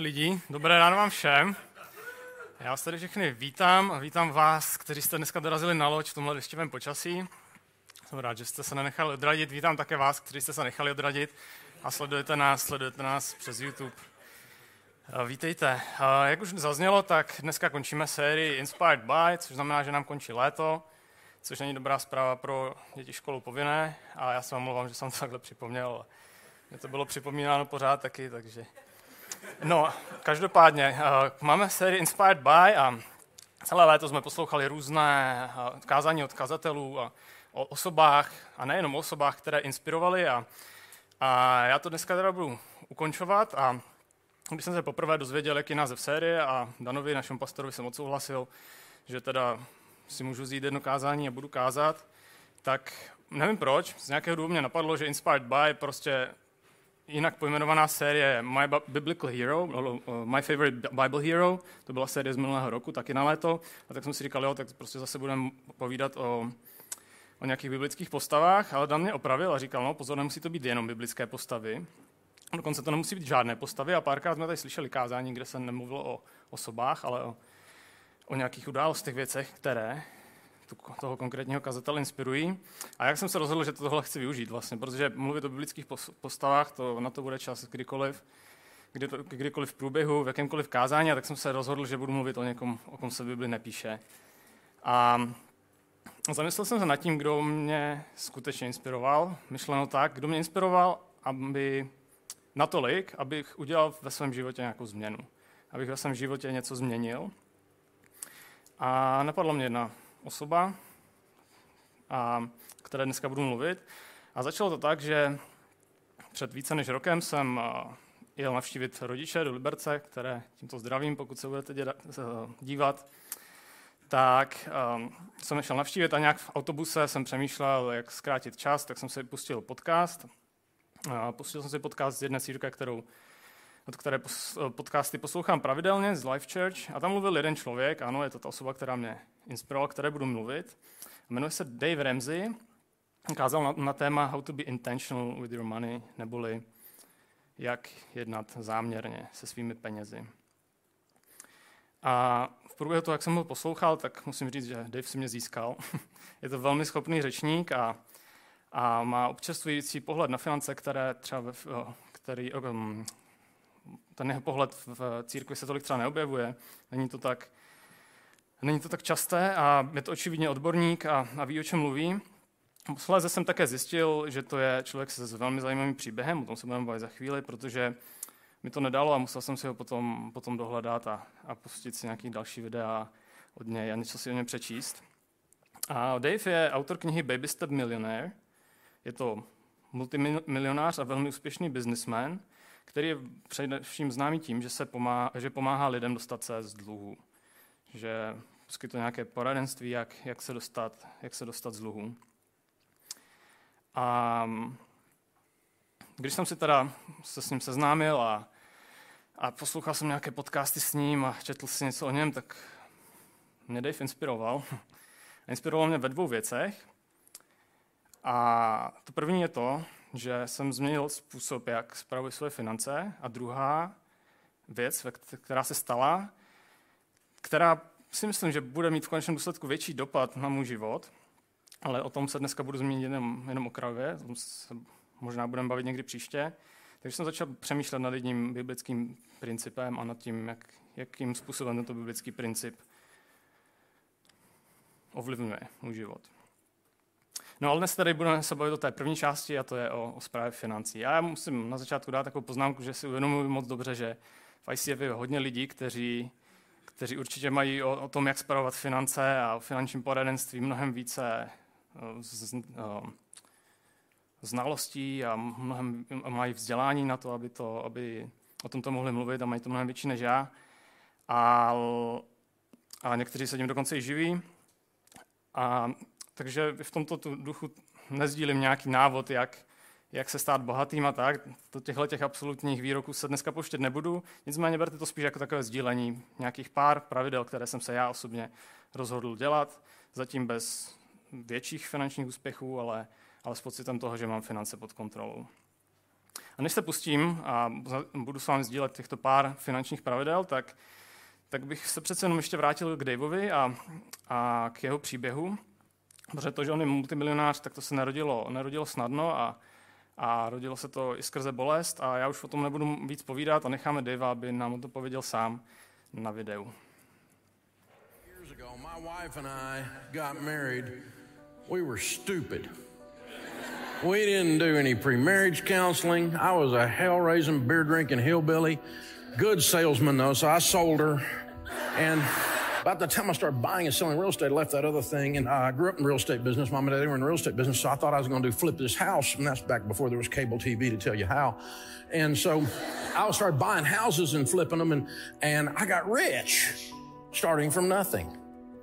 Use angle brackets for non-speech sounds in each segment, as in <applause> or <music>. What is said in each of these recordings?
hodně lidí. Dobré ráno vám všem. Já vás tady všechny vítám a vítám vás, kteří jste dneska dorazili na loď v tomhle deštivém počasí. Jsem rád, že jste se nenechali odradit. Vítám také vás, kteří jste se nechali odradit a sledujete nás, sledujete nás přes YouTube. Vítejte. Jak už zaznělo, tak dneska končíme sérii Inspired by, což znamená, že nám končí léto, což není dobrá zpráva pro děti školu povinné. A já se vám mluvám, že jsem to takhle připomněl. Mě to bylo připomínáno pořád taky, takže No, každopádně, uh, máme sérii Inspired by a celé léto jsme poslouchali různé uh, kázání od kazatelů a o osobách, a nejenom o osobách, které inspirovaly. A, a já to dneska teda budu ukončovat a když jsem se poprvé dozvěděl, jaký název série a Danovi, našemu pastorovi, jsem odsouhlasil, že teda si můžu vzít jedno kázání a budu kázat, tak nevím proč, z nějakého důvodu mě napadlo, že Inspired by prostě jinak pojmenovaná série My Biblical Hero, My Favorite Bible Hero, to byla série z minulého roku, taky na léto. A tak jsem si říkal, jo, tak prostě zase budeme povídat o, o nějakých biblických postavách, ale Dan mě opravil a říkal, no pozor, nemusí to být jenom biblické postavy. Dokonce to nemusí být žádné postavy a párkrát jsme tady slyšeli kázání, kde se nemluvilo o osobách, ale o, o nějakých událostech, věcech, které toho konkrétního kazatele inspirují. A jak jsem se rozhodl, že tohle chci využít vlastně, protože mluvit o biblických postavách, to, na to bude čas kdykoliv, kdy to, kdykoliv v průběhu, v jakémkoliv kázání, a tak jsem se rozhodl, že budu mluvit o někom, o kom se Bibli nepíše. A zamyslel jsem se nad tím, kdo mě skutečně inspiroval. Myšleno tak, kdo mě inspiroval, aby natolik, abych udělal ve svém životě nějakou změnu. Abych ve svém životě něco změnil. A napadlo mě jedna osoba, a, které dneska budu mluvit. A začalo to tak, že před více než rokem jsem jel navštívit rodiče do Liberce, které tímto zdravím, pokud se budete dívat. Tak um, jsem šel navštívit a nějak v autobuse jsem přemýšlel, jak zkrátit čas, tak jsem si pustil podcast. A pustil jsem si podcast z jedné církve, kterou od které podcasty poslouchám pravidelně z Life Church a tam mluvil jeden člověk, ano, je to ta osoba, která mě inspirovala, které budu mluvit. Jmenuje se Dave Ramsey, kázal na, na téma How to be intentional with your money, neboli jak jednat záměrně se svými penězi. A v průběhu toho, jak jsem ho poslouchal, tak musím říct, že Dave si mě získal. <laughs> je to velmi schopný řečník a, a má občerstvující pohled na finance, které třeba ve, který, um, ten jeho pohled v církvi se tolik třeba neobjevuje. Není to tak, není to tak časté a je to očividně odborník a, a ví, o čem mluví. Posledně jsem také zjistil, že to je člověk se s velmi zajímavým příběhem, o tom se budeme bavit za chvíli, protože mi to nedalo a musel jsem si ho potom, potom dohledat a, a pustit si nějaký další videa od něj a něco si o něm přečíst. A Dave je autor knihy Baby Step Millionaire. Je to multimilionář a velmi úspěšný businessman, který je především známý tím, že, se pomáhá, že pomáhá lidem dostat se z dluhu. Že poskytuje nějaké poradenství, jak, jak, se dostat, jak se dostat z dluhu. A když jsem si teda se s ním seznámil a, a poslouchal jsem nějaké podcasty s ním a četl si něco o něm, tak mě Dave inspiroval. <laughs> Inspiroval mě ve dvou věcech. A to první je to, že jsem změnil způsob, jak spravuji své finance. A druhá věc, která se stala, která si myslím, že bude mít v konečném důsledku větší dopad na můj život, ale o tom se dneska budu zmínit jenom, jenom okrajově, o tom se možná budeme bavit někdy příště. Takže jsem začal přemýšlet nad jedním biblickým principem a nad tím, jak, jakým způsobem tento biblický princip ovlivňuje můj život. No ale dnes tady budeme se bavit o té první části a to je o, o zprávě financí. Já musím na začátku dát takovou poznámku, že si uvědomuji moc dobře, že v ICF je hodně lidí, kteří, kteří určitě mají o, o tom, jak spravovat finance a o finančním poradenství mnohem více z, o, znalostí a mnohem mají vzdělání na to, aby, to, aby o tomto mohli mluvit a mají to mnohem větší než já. A, a někteří se tím dokonce i živí. A takže v tomto duchu nezdílím nějaký návod, jak, jak se stát bohatým a tak. Do těchto těch absolutních výroků se dneska pouštět nebudu. Nicméně berte to spíš jako takové sdílení nějakých pár pravidel, které jsem se já osobně rozhodl dělat. Zatím bez větších finančních úspěchů, ale, ale s pocitem toho, že mám finance pod kontrolou. A než se pustím a budu s vámi sdílet těchto pár finančních pravidel, tak, tak bych se přece jenom ještě vrátil k Daveovi a, a k jeho příběhu. Protože to, že on je multimilionář, tak to se nerodilo, nerodilo snadno a, a rodilo se to i skrze bolest a já už o tom nebudu víc povídat a necháme Davea, aby nám to pověděl sám na videu. We were stupid. We didn't do any pre-marriage counseling. I was a hell-raising, beer-drinking hillbilly. Good salesman though, so I sold her. And about the time I started buying and selling real estate, I left that other thing. And I grew up in real estate business. Mom and dad were in real estate business, so I thought I was going to do flip this house. And that's back before there was cable TV to tell you how. And so I started buying houses and flipping them, and, and I got rich starting from nothing.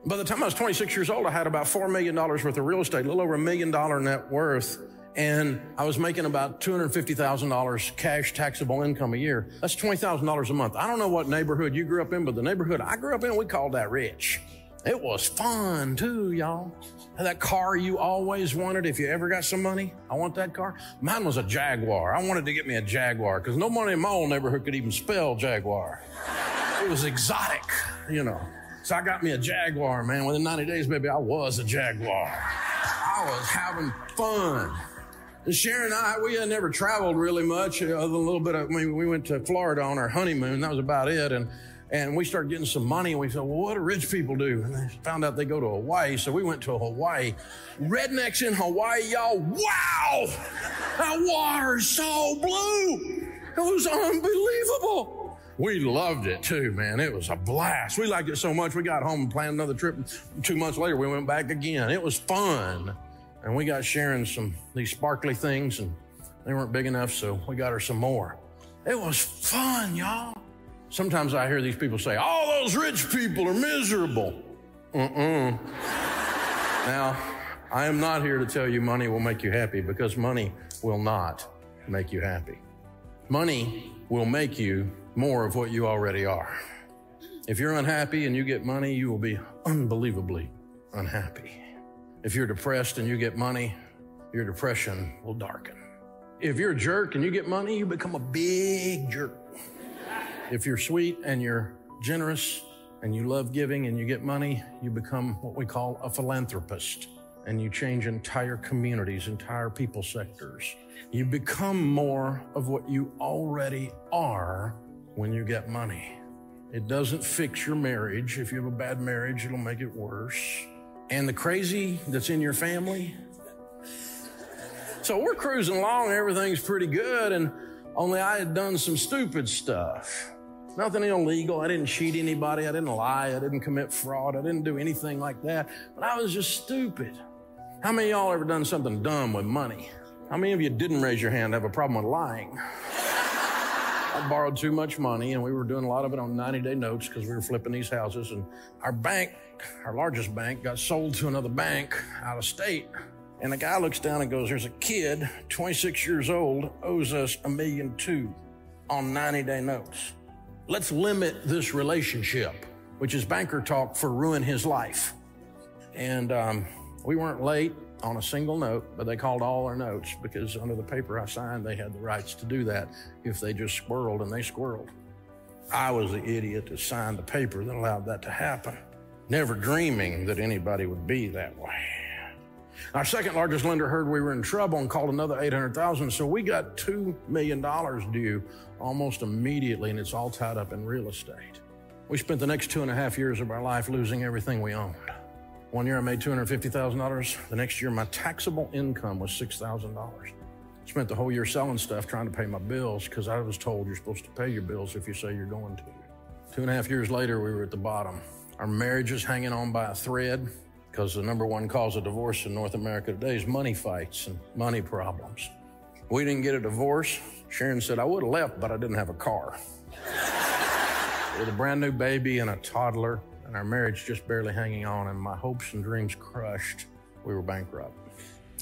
By the time I was 26 years old, I had about $4 million worth of real estate, a little over a million dollar net worth and I was making about $250,000 cash taxable income a year. That's $20,000 a month. I don't know what neighborhood you grew up in, but the neighborhood I grew up in, we called that rich. It was fun too, y'all. That car you always wanted if you ever got some money. I want that car. Mine was a Jaguar. I wanted to get me a Jaguar because nobody in my old neighborhood could even spell Jaguar. it was exotic, you know. So I got me a Jaguar, man. Within 90 days, baby, I was a Jaguar. I was having fun. Sharon and I, we had never traveled really much, uh, other than a little bit of, I mean, we went to Florida on our honeymoon. That was about it. And, and we started getting some money and we said, well, what do rich people do? And they found out they go to Hawaii. So we went to Hawaii. Rednecks in Hawaii, y'all. Wow. That water is so blue. It was unbelievable. We loved it too, man. It was a blast. We liked it so much. We got home and planned another trip. Two months later, we went back again. It was fun. And we got Sharon some these sparkly things, and they weren't big enough, so we got her some more. It was fun, y'all. Sometimes I hear these people say, "All those rich people are miserable." Mm-mm. now, I am not here to tell you money will make you happy because money will not make you happy. Money will make you more of what you already are. If you're unhappy and you get money, you will be unbelievably unhappy. If you're depressed and you get money, your depression will darken. If you're a jerk and you get money, you become a big jerk. If you're sweet and you're generous and you love giving and you get money, you become what we call a philanthropist and you change entire communities, entire people sectors. You become more of what you already are when you get money. It doesn't fix your marriage. If you have a bad marriage, it'll make it worse and the crazy that's in your family. So we're cruising along, everything's pretty good, and only I had done some stupid stuff. Nothing illegal. I didn't cheat anybody. I didn't lie. I didn't commit fraud. I didn't do anything like that. But I was just stupid. How many y'all ever done something dumb with money? How many of you didn't raise your hand have a problem with lying? I borrowed too much money and we were doing a lot of it on 90 day notes because we were flipping these houses and our bank, our largest bank got sold to another bank out of state. And the guy looks down and goes, there's a kid, 26 years old, owes us a million two on 90 day notes. Let's limit this relationship, which is banker talk for ruin his life. And um, we weren't late on a single note, but they called all our notes because under the paper I signed, they had the rights to do that if they just squirreled and they squirreled. I was the idiot that signed the paper that allowed that to happen, never dreaming that anybody would be that way. Our second largest lender heard we were in trouble and called another 800,000. So we got $2 million due almost immediately, and it's all tied up in real estate. We spent the next two and a half years of our life losing everything we owned. One year I made $250,000. The next year my taxable income was $6,000. Spent the whole year selling stuff trying to pay my bills because I was told you're supposed to pay your bills if you say you're going to. Two and a half years later, we were at the bottom. Our marriage is hanging on by a thread because the number one cause of divorce in North America today is money fights and money problems. We didn't get a divorce. Sharon said, I would have left, but I didn't have a car. <laughs> With a brand new baby and a toddler, and our marriage just barely hanging on, and my hopes and dreams crushed. We were bankrupt.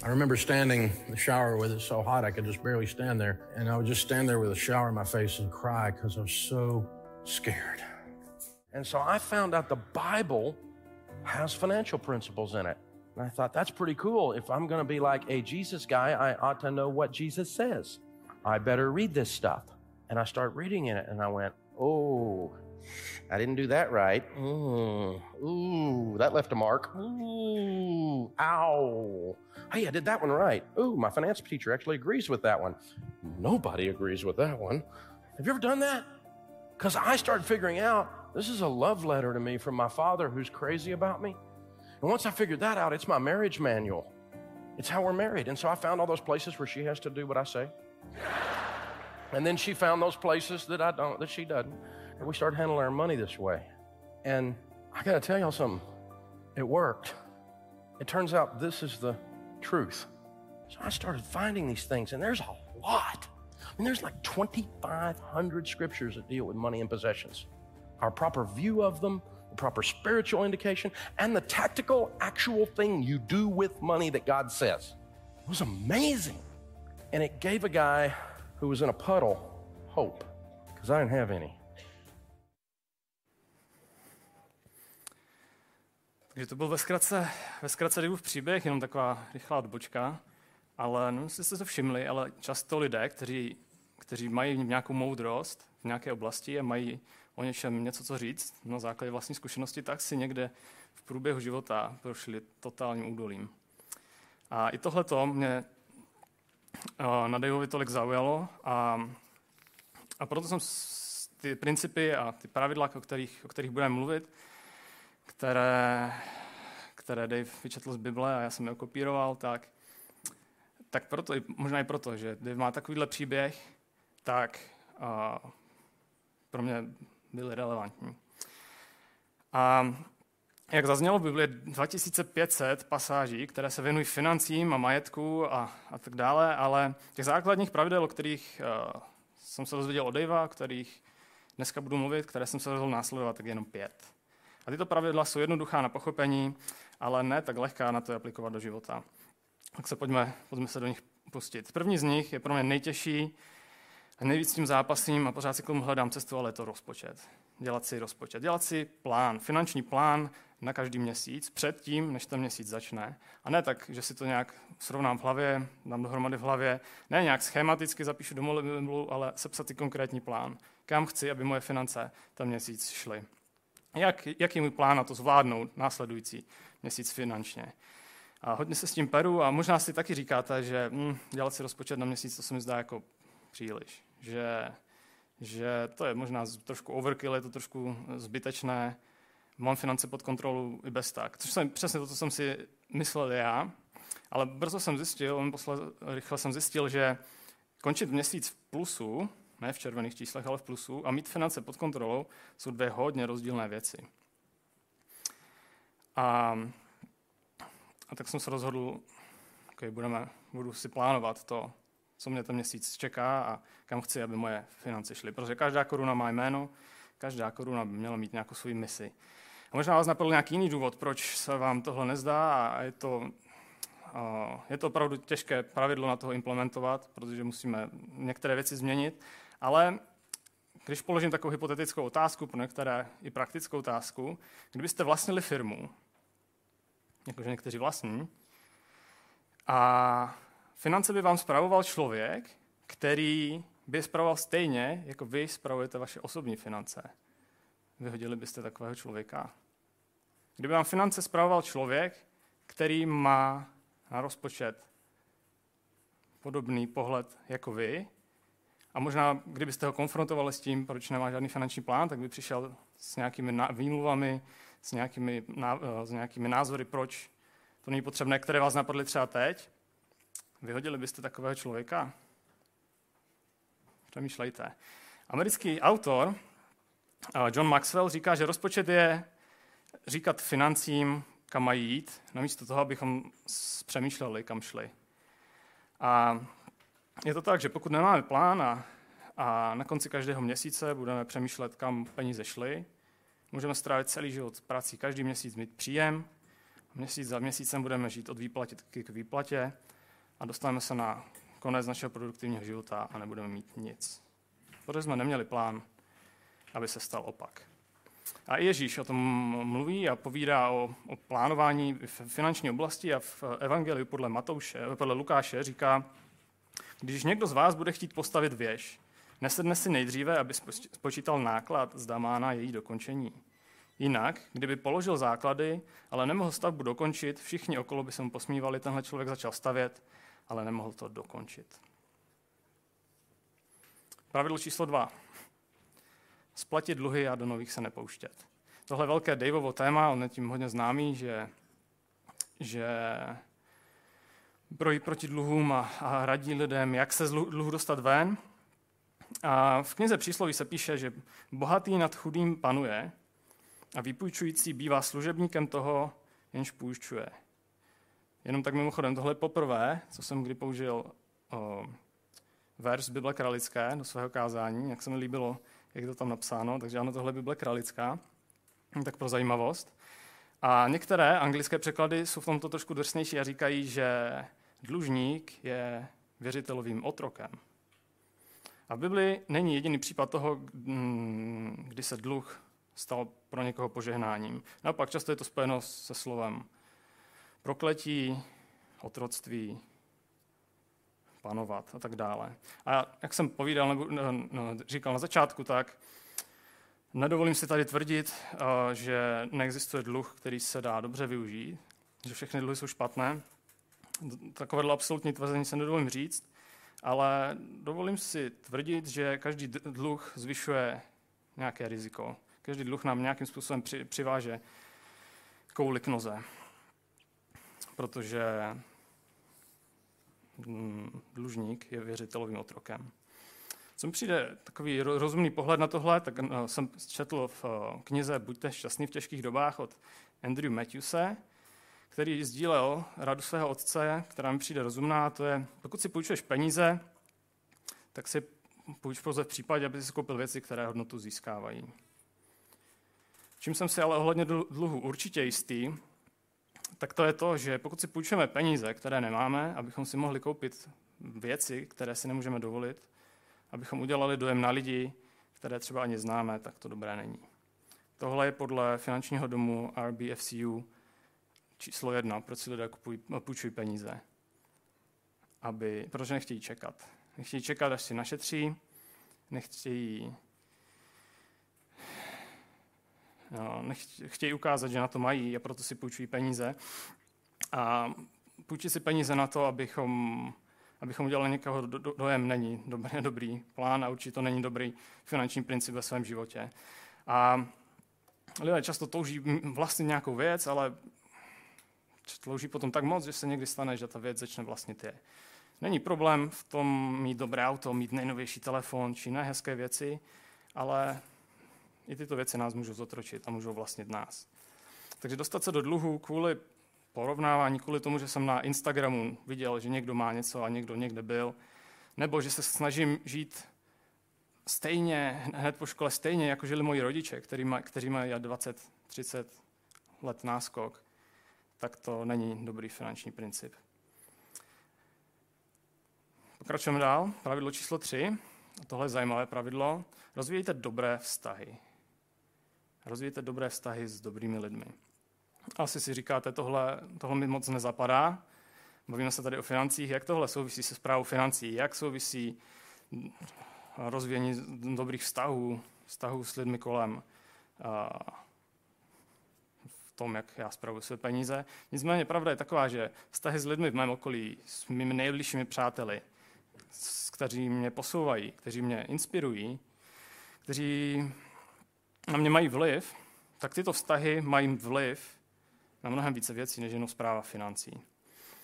I remember standing in the shower with it so hot I could just barely stand there, and I would just stand there with a shower in my face and cry because I was so scared. And so I found out the Bible has financial principles in it. And I thought, that's pretty cool. If I'm going to be like a Jesus guy, I ought to know what Jesus says. I better read this stuff. And I start reading in it, and I went, oh, I didn't do that right. Mm, ooh, that left a mark. Ooh, ow. Hey, I did that one right. Ooh, my finance teacher actually agrees with that one. Nobody agrees with that one. Have you ever done that? Because I started figuring out this is a love letter to me from my father who's crazy about me. And once I figured that out, it's my marriage manual. It's how we're married. And so I found all those places where she has to do what I say. And then she found those places that I don't, that she doesn't. And we started handling our money this way. And I got to tell y'all something. It worked. It turns out this is the truth. So I started finding these things, and there's a lot. I mean, there's like 2,500 scriptures that deal with money and possessions. Our proper view of them, the proper spiritual indication, and the tactical, actual thing you do with money that God says. It was amazing. And it gave a guy who was in a puddle hope, because I didn't have any. Takže to byl ve zkratce, ve zkratce Divův příběh, jenom taková rychlá odbočka. Ale no, jste se všimli, ale často lidé, kteří, kteří mají nějakou moudrost v nějaké oblasti a mají o něčem něco co říct na základě vlastní zkušenosti, tak si někde v průběhu života prošli totálním údolím. A i tohle mě uh, na Daveovi tolik zaujalo a, a proto jsem ty principy a ty pravidla, o kterých, o kterých budeme mluvit, které, které Dave vyčetl z Bible a já jsem je kopíroval, tak, tak proto, možná i proto, že Dave má takovýhle příběh, tak uh, pro mě byly relevantní. A jak zaznělo v Biblii 2500 pasáží, které se věnují financím a majetku a, a tak dále, ale těch základních pravidel, o kterých uh, jsem se dozvěděl od Davea, o kterých dneska budu mluvit, které jsem se rozhodl následovat, tak jenom pět. A tyto pravidla jsou jednoduchá na pochopení, ale ne tak lehká na to aplikovat do života. Tak se pojďme, pojďme se do nich pustit. První z nich je pro mě nejtěžší a nejvíc tím zápasím a pořád si k tomu hledám cestu, ale je to rozpočet. Dělat si rozpočet. Dělat si plán, finanční plán na každý měsíc, před tím, než ten měsíc začne. A ne tak, že si to nějak srovnám v hlavě, dám dohromady v hlavě, ne nějak schematicky zapíšu do mobilu, ale sepsat si konkrétní plán. Kam chci, aby moje finance ten měsíc šly. Jak, jaký je můj plán na to zvládnout následující měsíc finančně. A hodně se s tím peru a možná si taky říkáte, že hm, dělat si rozpočet na měsíc, to se mi zdá jako příliš. Že, že to je možná trošku overkill, je to trošku zbytečné, mám finance pod kontrolou i bez tak. Což jsem přesně to, co jsem si myslel já, ale brzo jsem zjistil, posle, rychle jsem zjistil, že končit měsíc v plusu, ne v červených číslech, ale v plusu, a mít finance pod kontrolou jsou dvě hodně rozdílné věci. A, a tak jsem se rozhodl, okay, budeme, budu si plánovat to, co mě ten měsíc čeká a kam chci, aby moje finance šly. Protože každá koruna má jméno, každá koruna by měla mít nějakou svou misi. A možná vás napadl nějaký jiný důvod, proč se vám tohle nezdá a je to, je to opravdu těžké pravidlo na toho implementovat, protože musíme některé věci změnit, ale když položím takovou hypotetickou otázku, pro některé i praktickou otázku, kdybyste vlastnili firmu, jakože někteří vlastní, a finance by vám spravoval člověk, který by spravoval stejně, jako vy spravujete vaše osobní finance. Vyhodili byste takového člověka. Kdyby vám finance spravoval člověk, který má na rozpočet podobný pohled jako vy, a možná, kdybyste ho konfrontovali s tím, proč nemá žádný finanční plán, tak by přišel s nějakými výmluvami, s nějakými, s nějakými názory, proč to není potřebné, které vás napadly třeba teď. Vyhodili byste takového člověka? Přemýšlejte. Americký autor John Maxwell říká, že rozpočet je říkat financím, kam mají jít, namísto toho, abychom přemýšleli, kam šli. A je to tak, že pokud nemáme plán a, a na konci každého měsíce budeme přemýšlet, kam peníze šly, můžeme strávit celý život prací, každý měsíc mít příjem, měsíc za měsícem budeme žít od výplatě k výplatě dostaneme se na konec našeho produktivního života a nebudeme mít nic. Protože jsme neměli plán, aby se stal opak. A Ježíš o tom mluví a povídá o, o plánování v finanční oblasti a v Evangeliu podle, Matouše, podle Lukáše říká, Když někdo z vás bude chtít postavit věž, nesedne si nejdříve, aby spočítal náklad, zda má na její dokončení. Jinak, kdyby položil základy, ale nemohl stavbu dokončit, všichni okolo by se mu posmívali, tenhle člověk začal stavět, ale nemohl to dokončit. Pravidlo číslo dva. Splatit dluhy a do nových se nepouštět. Tohle velké Daveovo téma, on je tím hodně známý, že, že brojí proti dluhům a, a radí lidem, jak se z dluhu dostat ven. A v knize přísloví se píše, že bohatý nad chudým panuje a vypůjčující bývá služebníkem toho, jenž půjčuje. Jenom tak mimochodem, tohle je poprvé, co jsem kdy použil o, verš z Bible Kralické do svého kázání, jak se mi líbilo, jak je to tam napsáno, takže ano, tohle je Bible Kralická, tak pro zajímavost. A některé anglické překlady jsou v tomto trošku drsnější a říkají, že dlužník je věřitelovým otrokem. A v Bibli není jediný případ toho, mm, kdy se dluh stal pro někoho požehnáním. Naopak často je to spojeno se slovem prokletí, otroctví, panovat a tak dále. A jak jsem povídal, nebo no, no, říkal na začátku, tak nedovolím si tady tvrdit, že neexistuje dluh, který se dá dobře využít, že všechny dluhy jsou špatné. Takovéhle absolutní tvrzení se nedovolím říct, ale dovolím si tvrdit, že každý dluh zvyšuje nějaké riziko. Každý dluh nám nějakým způsobem při, přiváže kouli k noze. Protože mm, dlužník je věřitelovým otrokem. Co mi přijde takový rozumný pohled na tohle, tak eh, jsem četl v eh, knize Buďte šťastný v těžkých dobách od Andrew Matthewse, který sdílel radu svého otce, která mi přijde rozumná, to je, pokud si půjčuješ peníze, tak si půjč pouze v případě, aby si koupil věci, které hodnotu získávají. Čím jsem si ale ohledně dluhu určitě jistý, tak to je to, že pokud si půjčujeme peníze, které nemáme, abychom si mohli koupit věci, které si nemůžeme dovolit, abychom udělali dojem na lidi, které třeba ani známe, tak to dobré není. Tohle je podle finančního domu RBFCU číslo jedna, proč si lidé kupují, půjčují peníze. Aby, protože nechtějí čekat. Nechtějí čekat, až si našetří, nechtějí No, chtějí ukázat, že na to mají a proto si půjčují peníze. A půjčit si peníze na to, abychom, abychom udělali někoho do, do, dojem, není dobrý, <laughs> dobrý plán a určitě to není dobrý finanční princip ve svém životě. A lidé často touží vlastně nějakou věc, ale touží potom tak moc, že se někdy stane, že ta věc začne vlastnit je. Není problém v tom mít dobré auto, mít nejnovější telefon či nehezké věci, ale i tyto věci nás můžou zotročit a můžou vlastnit nás. Takže dostat se do dluhu kvůli porovnávání, kvůli tomu, že jsem na Instagramu viděl, že někdo má něco a někdo někde byl, nebo že se snažím žít stejně, hned po škole stejně, jako žili moji rodiče, který maj, kteří mají 20, 30 let náskok, tak to není dobrý finanční princip. Pokračujeme dál. Pravidlo číslo 3. A tohle je zajímavé pravidlo. Rozvíjejte dobré vztahy. Rozvíjejte dobré vztahy s dobrými lidmi. Asi si říkáte, tohle, tohle mi moc nezapadá. Bavíme se tady o financích. Jak tohle souvisí se zprávou financí? Jak souvisí rozvíjení dobrých vztahů, vztahů s lidmi kolem? v tom, jak já zpravuji své peníze. Nicméně pravda je taková, že vztahy s lidmi v mém okolí, s mými nejbližšími přáteli, kteří mě posouvají, kteří mě inspirují, kteří na mě mají vliv, tak tyto vztahy mají vliv na mnohem více věcí, než jenom zpráva financí.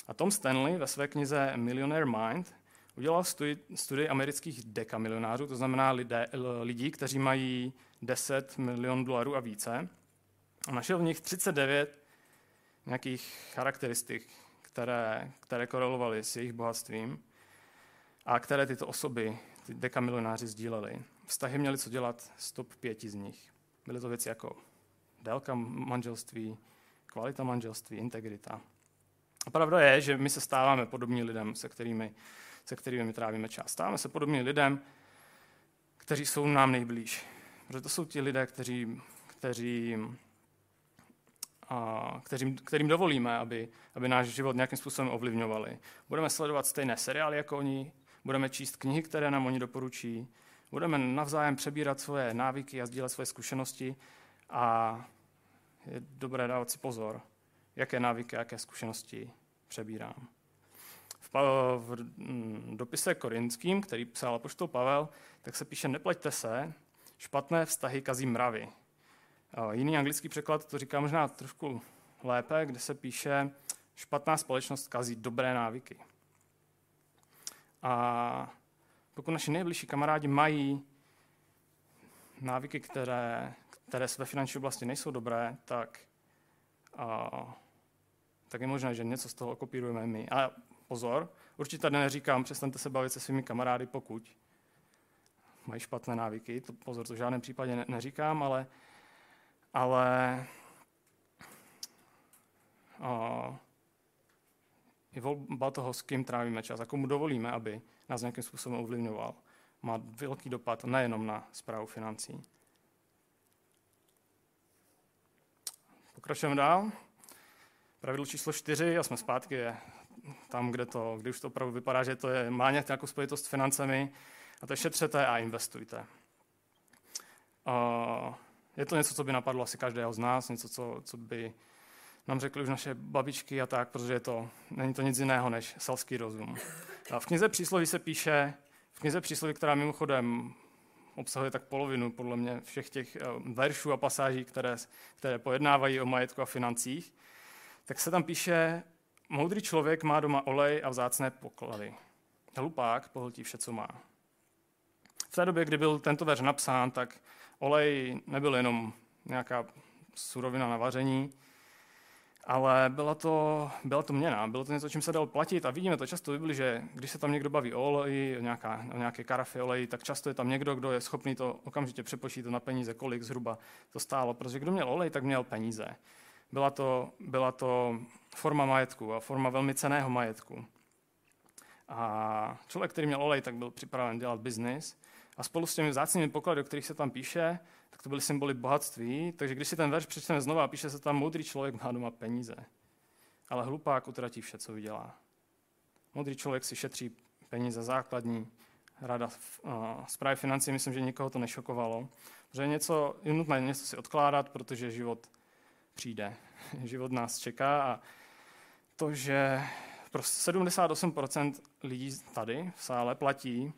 A Tom Stanley ve své knize Millionaire Mind udělal studii, studii amerických dekamilionářů, to znamená lidé, lidí, kteří mají 10 milionů dolarů a více. A našel v nich 39 nějakých charakteristik, které, které korelovaly s jejich bohatstvím a které tyto osoby, ty dekamilionáři, sdíleli. Vztahy měly co dělat s top pěti z nich. Byly to věci jako délka manželství, kvalita manželství, integrita. A pravda je, že my se stáváme podobní lidem, se kterými, se kterými my trávíme čas. Stáváme se podobní lidem, kteří jsou nám nejblíž. Protože to jsou ti lidé, kteří, kteří, a, kterým, kterým dovolíme, aby, aby náš život nějakým způsobem ovlivňovali. Budeme sledovat stejné seriály jako oni, budeme číst knihy, které nám oni doporučí, budeme navzájem přebírat svoje návyky a sdílet svoje zkušenosti a je dobré dávat si pozor, jaké návyky, jaké zkušenosti přebírám. V, v mm, dopise korinským, který psal poštol Pavel, tak se píše, nepleťte se, špatné vztahy kazí mravy. Jiný anglický překlad to říká možná trošku lépe, kde se píše, špatná společnost kazí dobré návyky. A pokud naši nejbližší kamarádi mají návyky, které, které ve finanční oblasti nejsou dobré, tak, a, tak je možné, že něco z toho kopírujeme my. Ale pozor, určitě tady neříkám, přestaňte se bavit se svými kamarády, pokud mají špatné návyky. To, pozor, to v žádném případě ne, neříkám, ale, ale a, je volba toho, s kým trávíme čas a komu dovolíme, aby nás nějakým způsobem ovlivňoval, má velký dopad nejenom na zprávu financí. Pokračujeme dál. Pravidlo číslo čtyři, a jsme zpátky, je tam, kde, to, kde už to opravdu vypadá, že to je, má nějakou spojitost s financemi, a to je šetřete a investujte. Uh, je to něco, co by napadlo asi každého z nás, něco, co, co by nám řekli už naše babičky a tak, protože je to, není to nic jiného než selský rozum. V knize přísloví se píše, v knize přísloví, která mimochodem obsahuje tak polovinu, podle mě, všech těch eh, veršů a pasáží, které, které pojednávají o majetku a financích, tak se tam píše, moudrý člověk má doma olej a vzácné poklady. Hlupák pohltí vše, co má. V té době, kdy byl tento verš napsán, tak olej nebyl jenom nějaká surovina na vaření, ale byla to, byla to měna, bylo to něco, čím se dalo platit a vidíme to často v že když se tam někdo baví o oleji, o, nějaká, o nějaké karafy oleji, tak často je tam někdo, kdo je schopný to okamžitě přepočítat na peníze, kolik zhruba to stálo, protože kdo měl olej, tak měl peníze. Byla to, byla to forma majetku a forma velmi ceného majetku. A člověk, který měl olej, tak byl připraven dělat biznis. A spolu s těmi vzácnými poklady, o kterých se tam píše, tak to byly symboly bohatství. Takže když si ten verš přečteme znova, píše se tam, moudrý člověk má doma peníze, ale hlupák utratí vše, co vydělá. Moudrý člověk si šetří peníze základní, rada zprávy financí, myslím, že nikoho to nešokovalo, že něco, je nutné něco si odkládat, protože život přijde. <laughs> život nás čeká a to, že pro 78% lidí tady v sále platí,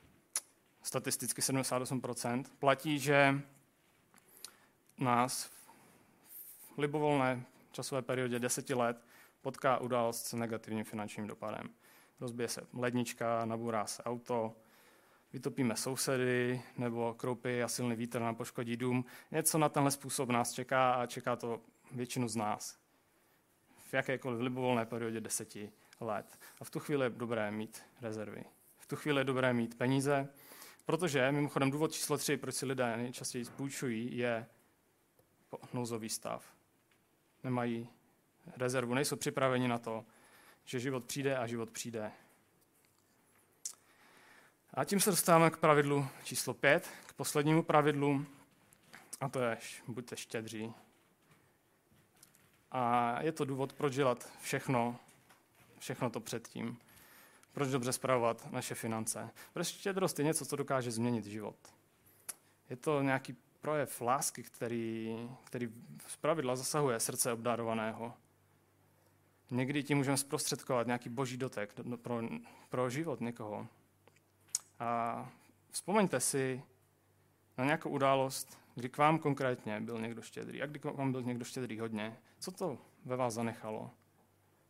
statisticky 78%, platí, že nás v libovolné časové periodě deseti let potká událost s negativním finančním dopadem. Rozbije se lednička, nabůrá se auto, vytopíme sousedy, nebo kroupy a silný vítr nám poškodí dům. Něco na tenhle způsob nás čeká a čeká to většinu z nás. V jakékoliv libovolné periodě deseti let. A v tu chvíli je dobré mít rezervy. V tu chvíli je dobré mít peníze, protože mimochodem důvod číslo tři, proč si lidé nejčastěji půjčují, je nouzový stav. Nemají rezervu, nejsou připraveni na to, že život přijde a život přijde. A tím se dostáváme k pravidlu číslo 5, k poslednímu pravidlu, a to je, buďte štědří. A je to důvod, proč dělat všechno, všechno to předtím. Proč dobře zpravovat naše finance. Protože štědrost je něco, co dokáže změnit život. Je to nějaký projev lásky, který, který z pravidla zasahuje srdce obdarovaného. Někdy tím můžeme zprostředkovat nějaký boží dotek pro, pro život někoho. A vzpomeňte si na nějakou událost, kdy k vám konkrétně byl někdo štědrý. A kdy k vám byl někdo štědrý hodně. Co to ve vás zanechalo?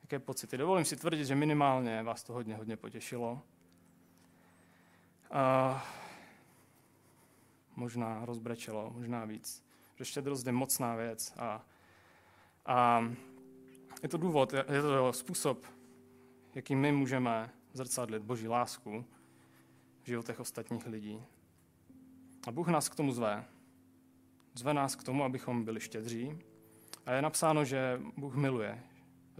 Jaké pocity? Dovolím si tvrdit, že minimálně vás to hodně, hodně potěšilo. A možná rozbrečelo, možná víc. Že štědrost je mocná věc a, a je to důvod, je to způsob, jakým my můžeme zrcadlit Boží lásku v životech ostatních lidí. A Bůh nás k tomu zve. Zve nás k tomu, abychom byli štědří. A je napsáno, že Bůh miluje,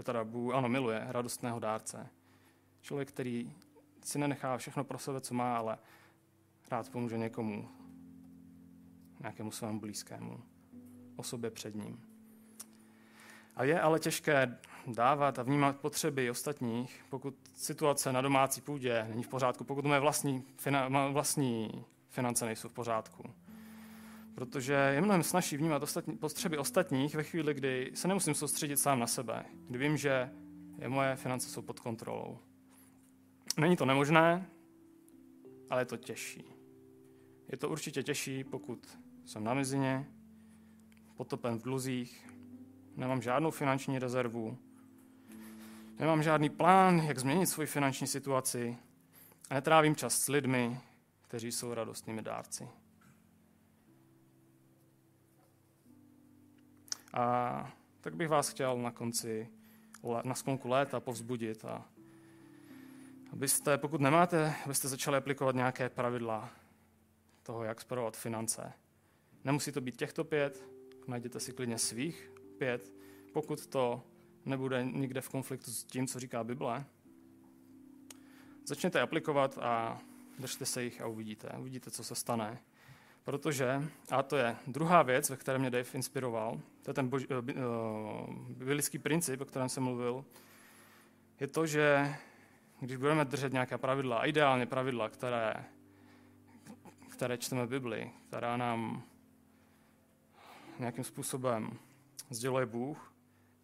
teda Bůh, ano, miluje radostného dárce. Člověk, který si nenechá všechno pro sebe, co má, ale rád pomůže někomu, nějakému svému blízkému, osobě před ním. A je ale těžké dávat a vnímat potřeby ostatních, pokud situace na domácí půdě není v pořádku, pokud moje vlastní, fina, vlastní finance nejsou v pořádku. Protože je mnohem snažší vnímat ostatní, potřeby ostatních ve chvíli, kdy se nemusím soustředit sám na sebe, kdy vím, že je moje finance jsou pod kontrolou. Není to nemožné, ale je to těžší. Je to určitě těžší, pokud jsem na mizině, potopen v dluzích, nemám žádnou finanční rezervu, nemám žádný plán, jak změnit svoji finanční situaci a netrávím čas s lidmi, kteří jsou radostnými dárci. A tak bych vás chtěl na konci, na sklonku léta povzbudit a abyste, pokud nemáte, abyste začali aplikovat nějaké pravidla toho, jak spravovat finance. Nemusí to být těchto pět, najděte si klidně svých pět, pokud to nebude nikde v konfliktu s tím, co říká Bible. Začněte aplikovat a držte se jich a uvidíte. Uvidíte, co se stane. Protože, a to je druhá věc, ve které mě Dave inspiroval, to je ten bož, uh, biblický princip, o kterém jsem mluvil, je to, že když budeme držet nějaká pravidla, ideálně pravidla, které, které čteme v Bibli, která nám nějakým způsobem sděluje Bůh,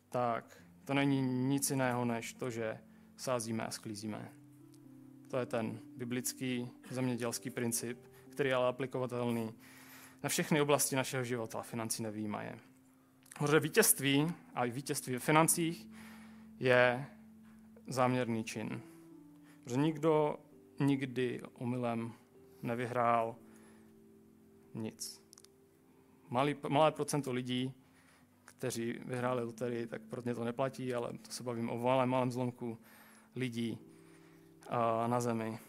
tak to není nic jiného, než to, že sázíme a sklízíme. To je ten biblický zemědělský princip, který je ale aplikovatelný na všechny oblasti našeho života, financí nevýjímaje. Protože vítězství a i vítězství ve financích je záměrný čin. Protože nikdo nikdy omylem nevyhrál nic. Malý, malé procento lidí, kteří vyhráli loterii, tak pro ně to neplatí, ale to se bavím o malém, malém zlomku lidí na zemi.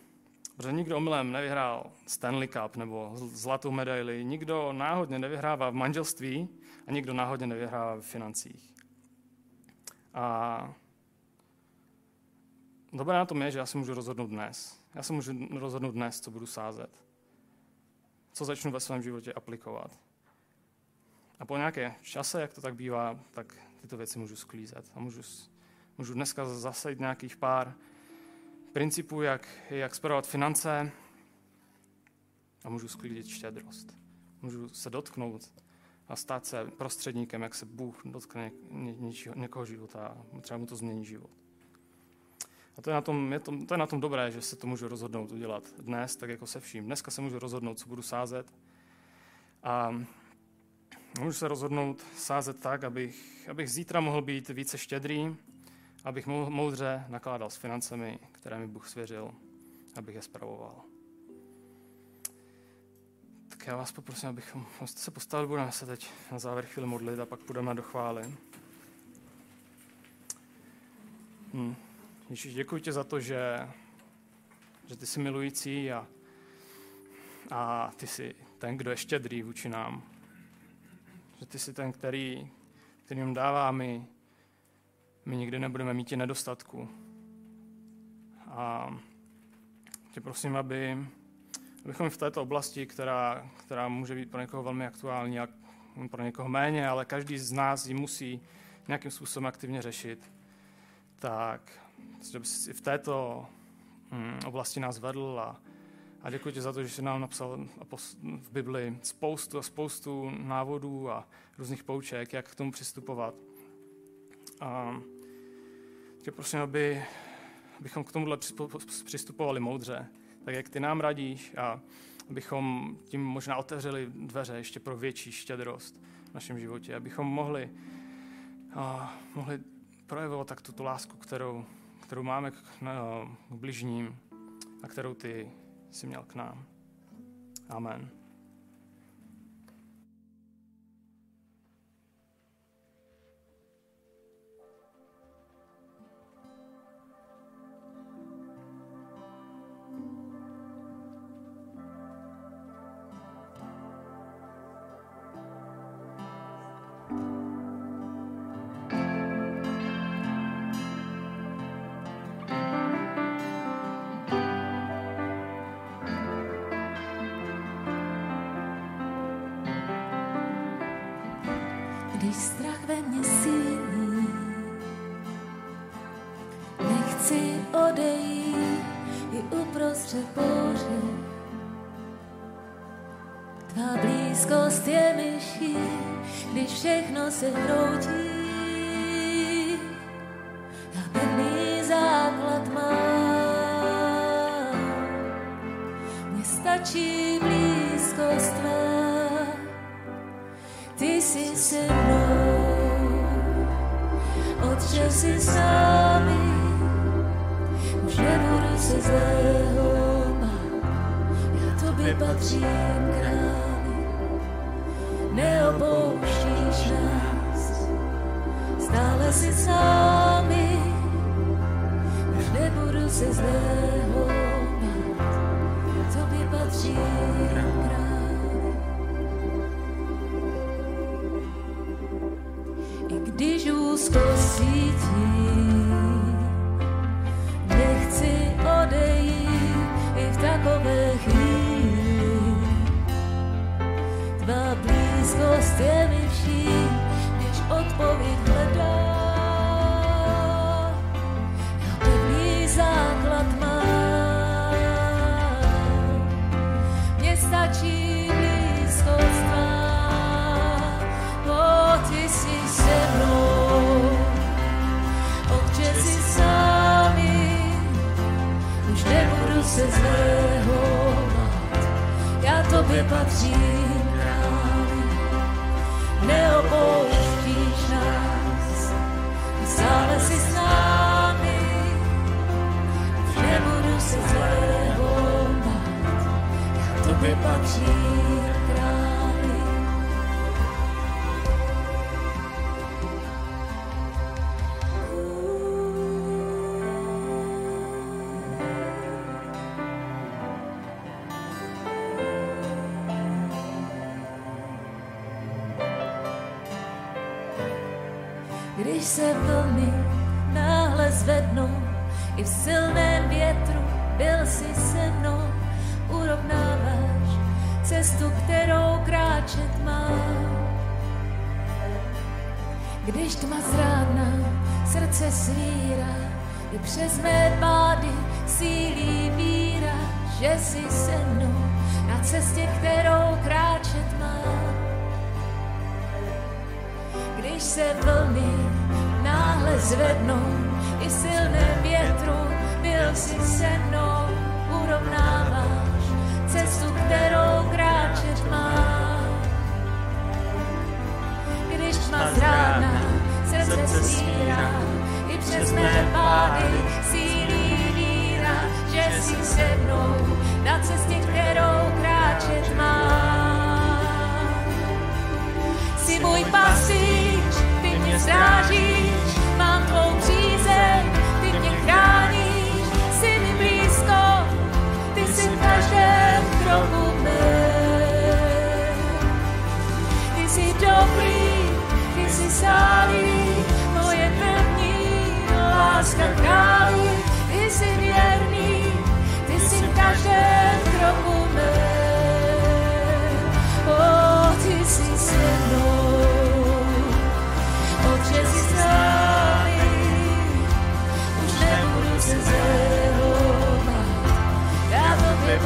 Protože nikdo omylem nevyhrál Stanley Cup nebo zlatou medaili, nikdo náhodně nevyhrává v manželství a nikdo náhodně nevyhrává v financích. A dobré na tom je, že já si můžu rozhodnout dnes. Já si můžu rozhodnout dnes, co budu sázet. Co začnu ve svém životě aplikovat. A po nějaké čase, jak to tak bývá, tak tyto věci můžu sklízet. A můžu, můžu dneska zasadit nějakých pár principů, jak, jak spravovat finance a můžu sklidit štědrost. Můžu se dotknout a stát se prostředníkem, jak se Bůh dotkne ně, něčího, někoho života a třeba mu to změní život. A to je, na tom, je to, to je na tom dobré, že se to můžu rozhodnout udělat dnes, tak jako se vším. Dneska se můžu rozhodnout, co budu sázet. A můžu se rozhodnout sázet tak, abych, abych zítra mohl být více štědrý, abych moudře nakládal s financemi, které mi Bůh svěřil, abych je spravoval. Tak já vás poprosím, abychom se postavili, budeme se teď na závěr chvíli modlit a pak půjdeme do chvály. Hm. Ježíš, děkuji ti za to, že, že ty jsi milující a, a ty jsi ten, kdo je štědrý vůči nám. Že ty jsi ten, který, kterým dává mi my nikdy nebudeme mít i nedostatku. A tě prosím, aby, abychom v této oblasti, která, která může být pro někoho velmi aktuální a pro někoho méně, ale každý z nás ji musí nějakým způsobem aktivně řešit, tak si v této hm, oblasti nás vedl a, a děkuji ti za to, že jsi nám napsal v Bibli spoustu a spoustu návodů a různých pouček, jak k tomu přistupovat. A tě prosím, aby, abychom k tomuhle přistupovali moudře, tak jak ty nám radíš a abychom tím možná otevřeli dveře ještě pro větší štědrost v našem životě, abychom mohli, a, mohli projevovat tak tuto lásku, kterou, kterou máme k, na, k bližním a kterou ty jsi měl k nám. Amen. Tvá blízkost je myší, když všechno se hroutí. A pevný základ má. Mně stačí blízkost tvá, ty jsi se mnou. Otče jsi s námi, už nebudu se zlého bát. Já tobě patřím králi, si už nebudu se zlého bát. Tobě patřím králi. I když úzko cítím, Když se vlny náhle zvednou, i v silném větru byl si se mnou, urovnáváš cestu, kterou kráčet mám. Když tma zrádná srdce svírá, i přes mé pády sílí víra, že jsi se mnou na cestě, kterou kráčet mám. Jsi můj mě strážíš, mám tvou přízeň, ty mě chráníš, jsi mi blízko, ty jsi v každém kroku mé. Ty jsi dobrý, ty jsi sálý, moje první láska králi, ty jsi věrný, ty jsi v každém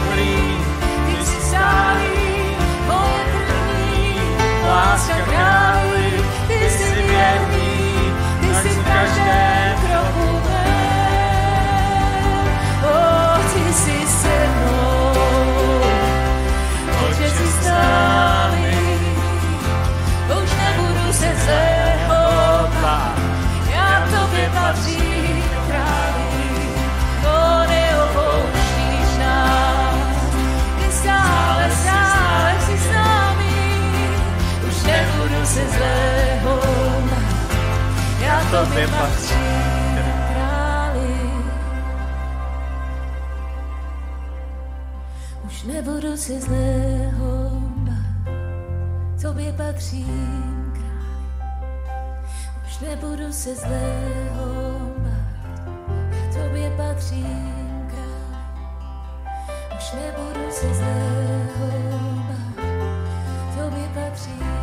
jsi si zlého, já to patřím. Už nebudu si zlého tobě patřím kraj. Už nebudu se zlého bát, já tobě patřím králi. Už nebudu se zlého bát, tobě patřím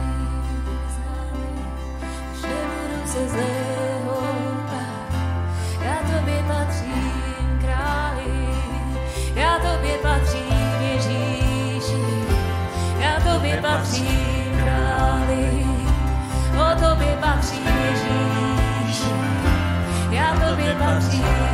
se zlého já tobě patřím králi, já tobě patřím Ježíši, já tobě patřím králi, o tobě patří Ježíši, já tobě patřím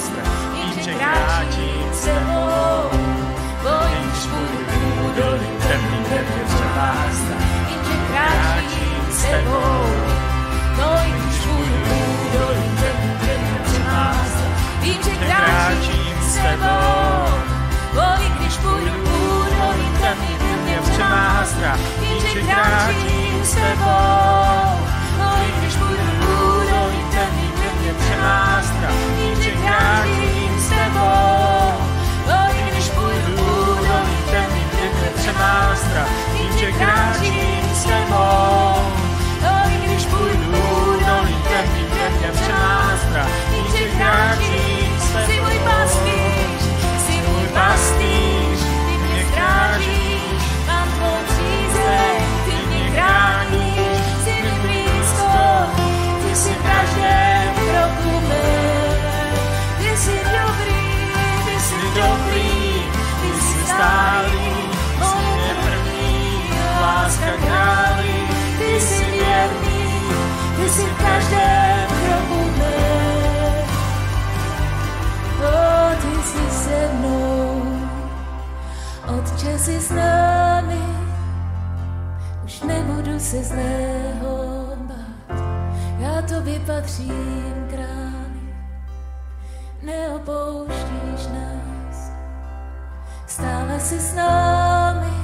svět, vím, že kráčí s tebou. To i když půjdu údolí mě přemáhá svět, vím, že kráčí s tebou. To i když půjdu údolí mě přemáhá svět, vím, že kráčím s tebou. O, i když půjdu kde mě přemáhá strach, vím, že kráčím s se zlého bát. Já tobě patřím, králi, neopouštíš nás. Stále jsi s námi,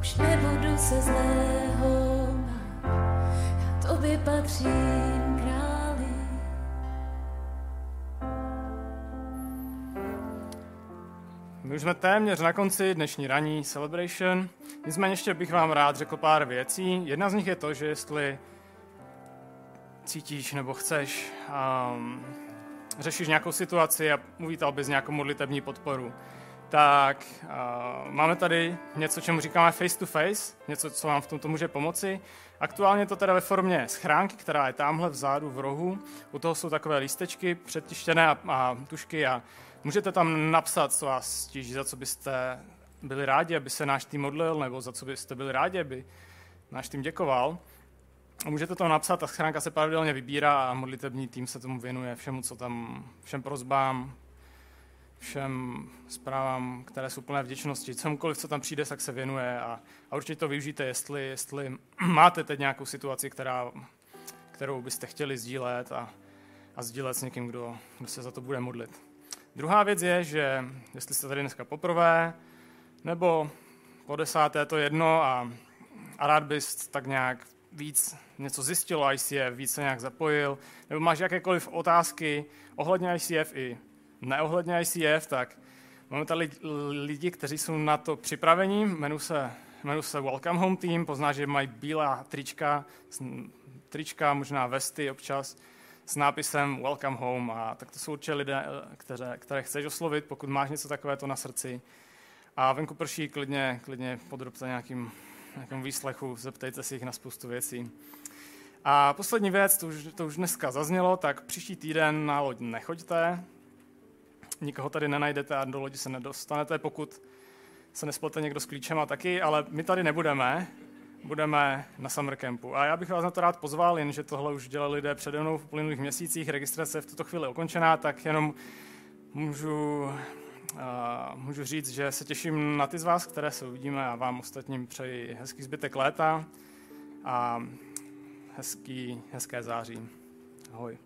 už nebudu se zlého bát. Já tobě patřím, králi. My už jsme téměř na konci dnešní ranní celebration, nicméně ještě bych vám rád řekl pár věcí. Jedna z nich je to, že jestli cítíš nebo chceš, um, řešíš nějakou situaci a uvítal bys nějakou modlitební podporu, tak uh, máme tady něco, čemu říkáme face to face, něco, co vám v tomto může pomoci. Aktuálně to teda ve formě schránky, která je tamhle vzadu v rohu. U toho jsou takové lístečky přetištěné a, a tušky a můžete tam napsat, co vás stíží, za co byste byli rádi, aby se náš tým modlil, nebo za co byste byli rádi, aby náš tým děkoval. A můžete to napsat, ta schránka se pravidelně vybírá a modlitební tým se tomu věnuje všemu, co tam, všem prozbám, všem zprávám, které jsou plné vděčnosti. Cokoliv, co tam přijde, tak se věnuje a, a určitě to využijte, jestli, jestli <clears throat> máte teď nějakou situaci, která, kterou byste chtěli sdílet a, a sdílet s někým, kdo, kdo se za to bude modlit. Druhá věc je, že jestli jste tady dneska poprvé, nebo po desáté, to jedno a, a rád bys tak nějak víc něco zjistil o ICF, víc se nějak zapojil, nebo máš jakékoliv otázky ohledně ICF i neohledně ICF, tak máme tady lidi, kteří jsou na to připravení, jmenuji se, jmenuji se Welcome Home Team, pozná, že mají bílá trička, trička, možná vesty občas, s nápisem Welcome Home a tak to jsou určitě lidé, které, které chceš oslovit, pokud máš něco takového na srdci. A venku prší, klidně, klidně podrobte nějakým, nějakým výslechu, zeptejte si jich na spoustu věcí. A poslední věc, to už, to už dneska zaznělo, tak příští týden na loď nechoďte, nikoho tady nenajdete a do lodi se nedostanete, pokud se nesplete někdo s klíčem a taky, ale my tady nebudeme budeme na summer campu. A já bych vás na to rád pozval, jenže tohle už dělali lidé přede mnou v uplynulých měsících, registrace je v tuto chvíli ukončená, tak jenom můžu, můžu říct, že se těším na ty z vás, které se uvidíme a vám ostatním přeji hezký zbytek léta a hezký, hezké září. Ahoj.